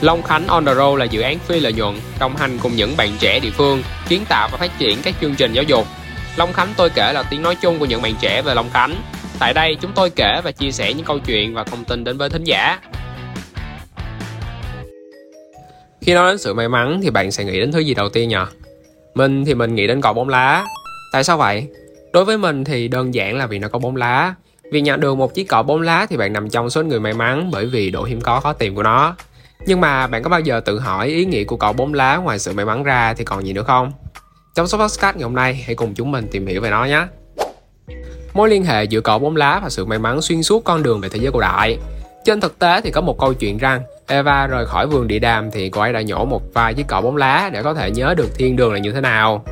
Long Khánh On The Road là dự án phi lợi nhuận, đồng hành cùng những bạn trẻ địa phương, kiến tạo và phát triển các chương trình giáo dục. Long Khánh tôi kể là tiếng nói chung của những bạn trẻ về Long Khánh. Tại đây chúng tôi kể và chia sẻ những câu chuyện và thông tin đến với thính giả. Khi nói đến sự may mắn thì bạn sẽ nghĩ đến thứ gì đầu tiên nhỉ? Mình thì mình nghĩ đến cầu bóng lá. Tại sao vậy? Đối với mình thì đơn giản là vì nó có bóng lá. Vì nhận được một chiếc cầu bóng lá thì bạn nằm trong số người may mắn bởi vì độ hiếm có khó tìm của nó. Nhưng mà bạn có bao giờ tự hỏi ý nghĩa của cỏ bóng lá ngoài sự may mắn ra thì còn gì nữa không? Trong số podcast ngày hôm nay, hãy cùng chúng mình tìm hiểu về nó nhé. Mối liên hệ giữa cỏ bóng lá và sự may mắn xuyên suốt con đường về thế giới cổ đại. Trên thực tế thì có một câu chuyện rằng Eva rời khỏi vườn địa đàm thì cô ấy đã nhổ một vài chiếc cỏ bóng lá để có thể nhớ được thiên đường là như thế nào.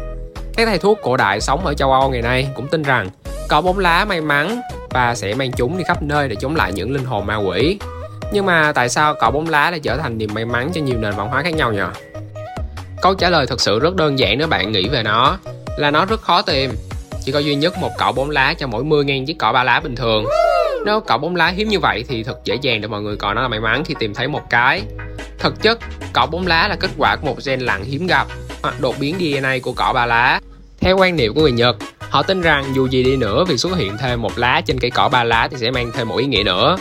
Các thầy thuốc cổ đại sống ở châu Âu ngày nay cũng tin rằng cỏ bóng lá may mắn và sẽ mang chúng đi khắp nơi để chống lại những linh hồn ma quỷ. Nhưng mà tại sao cỏ bóng lá lại trở thành niềm may mắn cho nhiều nền văn hóa khác nhau nhỉ? Câu trả lời thật sự rất đơn giản nếu bạn nghĩ về nó là nó rất khó tìm. Chỉ có duy nhất một cỏ bóng lá cho mỗi 10.000 chiếc cỏ ba lá bình thường. Nếu cỏ bóng lá hiếm như vậy thì thật dễ dàng để mọi người coi nó là may mắn khi tìm thấy một cái. Thực chất, cỏ bóng lá là kết quả của một gen lặng hiếm gặp hoặc đột biến DNA của cỏ ba lá. Theo quan niệm của người Nhật, họ tin rằng dù gì đi nữa việc xuất hiện thêm một lá trên cây cỏ ba lá thì sẽ mang thêm một ý nghĩa nữa.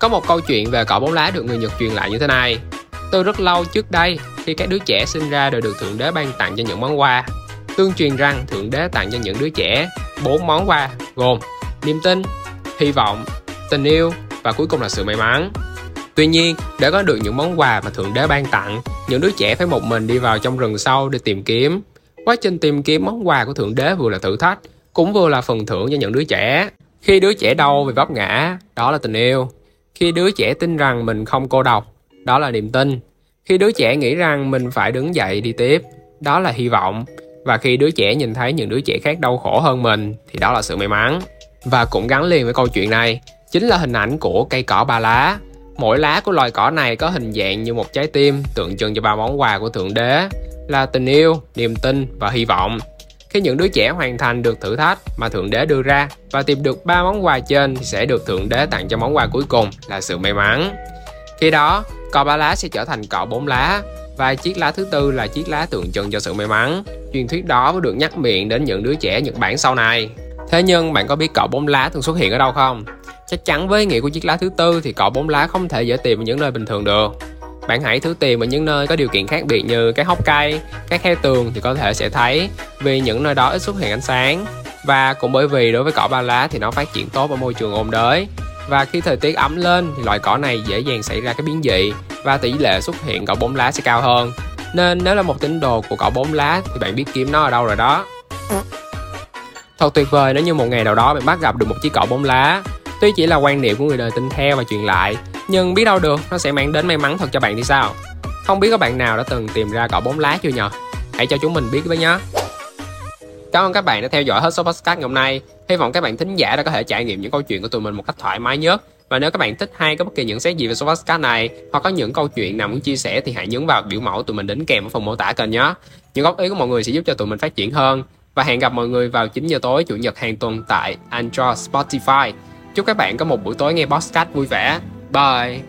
Có một câu chuyện về cỏ bóng lá được người Nhật truyền lại như thế này. Từ rất lâu trước đây, khi các đứa trẻ sinh ra đều được Thượng Đế ban tặng cho những món quà. Tương truyền rằng Thượng Đế tặng cho những đứa trẻ bốn món quà gồm niềm tin, hy vọng, tình yêu và cuối cùng là sự may mắn. Tuy nhiên, để có được những món quà mà Thượng Đế ban tặng, những đứa trẻ phải một mình đi vào trong rừng sâu để tìm kiếm. Quá trình tìm kiếm món quà của Thượng Đế vừa là thử thách, cũng vừa là phần thưởng cho những đứa trẻ. Khi đứa trẻ đau vì vấp ngã, đó là tình yêu. Khi đứa trẻ tin rằng mình không cô độc, đó là niềm tin. Khi đứa trẻ nghĩ rằng mình phải đứng dậy đi tiếp, đó là hy vọng. Và khi đứa trẻ nhìn thấy những đứa trẻ khác đau khổ hơn mình, thì đó là sự may mắn. Và cũng gắn liền với câu chuyện này, chính là hình ảnh của cây cỏ ba lá. Mỗi lá của loài cỏ này có hình dạng như một trái tim, tượng trưng cho ba món quà của Thượng Đế, là tình yêu, niềm tin và hy vọng. Khi những đứa trẻ hoàn thành được thử thách mà Thượng Đế đưa ra và tìm được ba món quà trên thì sẽ được Thượng Đế tặng cho món quà cuối cùng là sự may mắn. Khi đó, cọ ba lá sẽ trở thành cọ bốn lá và chiếc lá thứ tư là chiếc lá tượng trưng cho sự may mắn. Truyền thuyết đó mới được nhắc miệng đến những đứa trẻ Nhật Bản sau này. Thế nhưng bạn có biết cọ bốn lá thường xuất hiện ở đâu không? Chắc chắn với ý nghĩa của chiếc lá thứ tư thì cọ bốn lá không thể dễ tìm ở những nơi bình thường được. Bạn hãy thử tìm ở những nơi có điều kiện khác biệt như các hốc cây, các khe tường thì có thể sẽ thấy vì những nơi đó ít xuất hiện ánh sáng. Và cũng bởi vì đối với cỏ ba lá thì nó phát triển tốt ở môi trường ôn đới. Và khi thời tiết ấm lên thì loại cỏ này dễ dàng xảy ra cái biến dị và tỷ lệ xuất hiện cỏ bốn lá sẽ cao hơn. Nên nếu là một tín đồ của cỏ bốn lá thì bạn biết kiếm nó ở đâu rồi đó. Thật tuyệt vời nếu như một ngày nào đó bạn bắt gặp được một chiếc cỏ bốn lá. Tuy chỉ là quan niệm của người đời tin theo và truyền lại, nhưng biết đâu được, nó sẽ mang đến may mắn thật cho bạn thì sao? Không biết có bạn nào đã từng tìm ra cỏ bóng lá chưa nhờ? Hãy cho chúng mình biết với nhé. Cảm ơn các bạn đã theo dõi hết số podcast ngày hôm nay. Hy vọng các bạn thính giả đã có thể trải nghiệm những câu chuyện của tụi mình một cách thoải mái nhất. Và nếu các bạn thích hay có bất kỳ nhận xét gì về số podcast này, hoặc có những câu chuyện nào muốn chia sẻ thì hãy nhấn vào biểu mẫu tụi mình đính kèm ở phần mô tả kênh nhé. Những góp ý của mọi người sẽ giúp cho tụi mình phát triển hơn. Và hẹn gặp mọi người vào 9 giờ tối, chủ nhật hàng tuần tại Android, Spotify. Chúc các bạn có một buổi tối nghe podcast vui vẻ. Bye!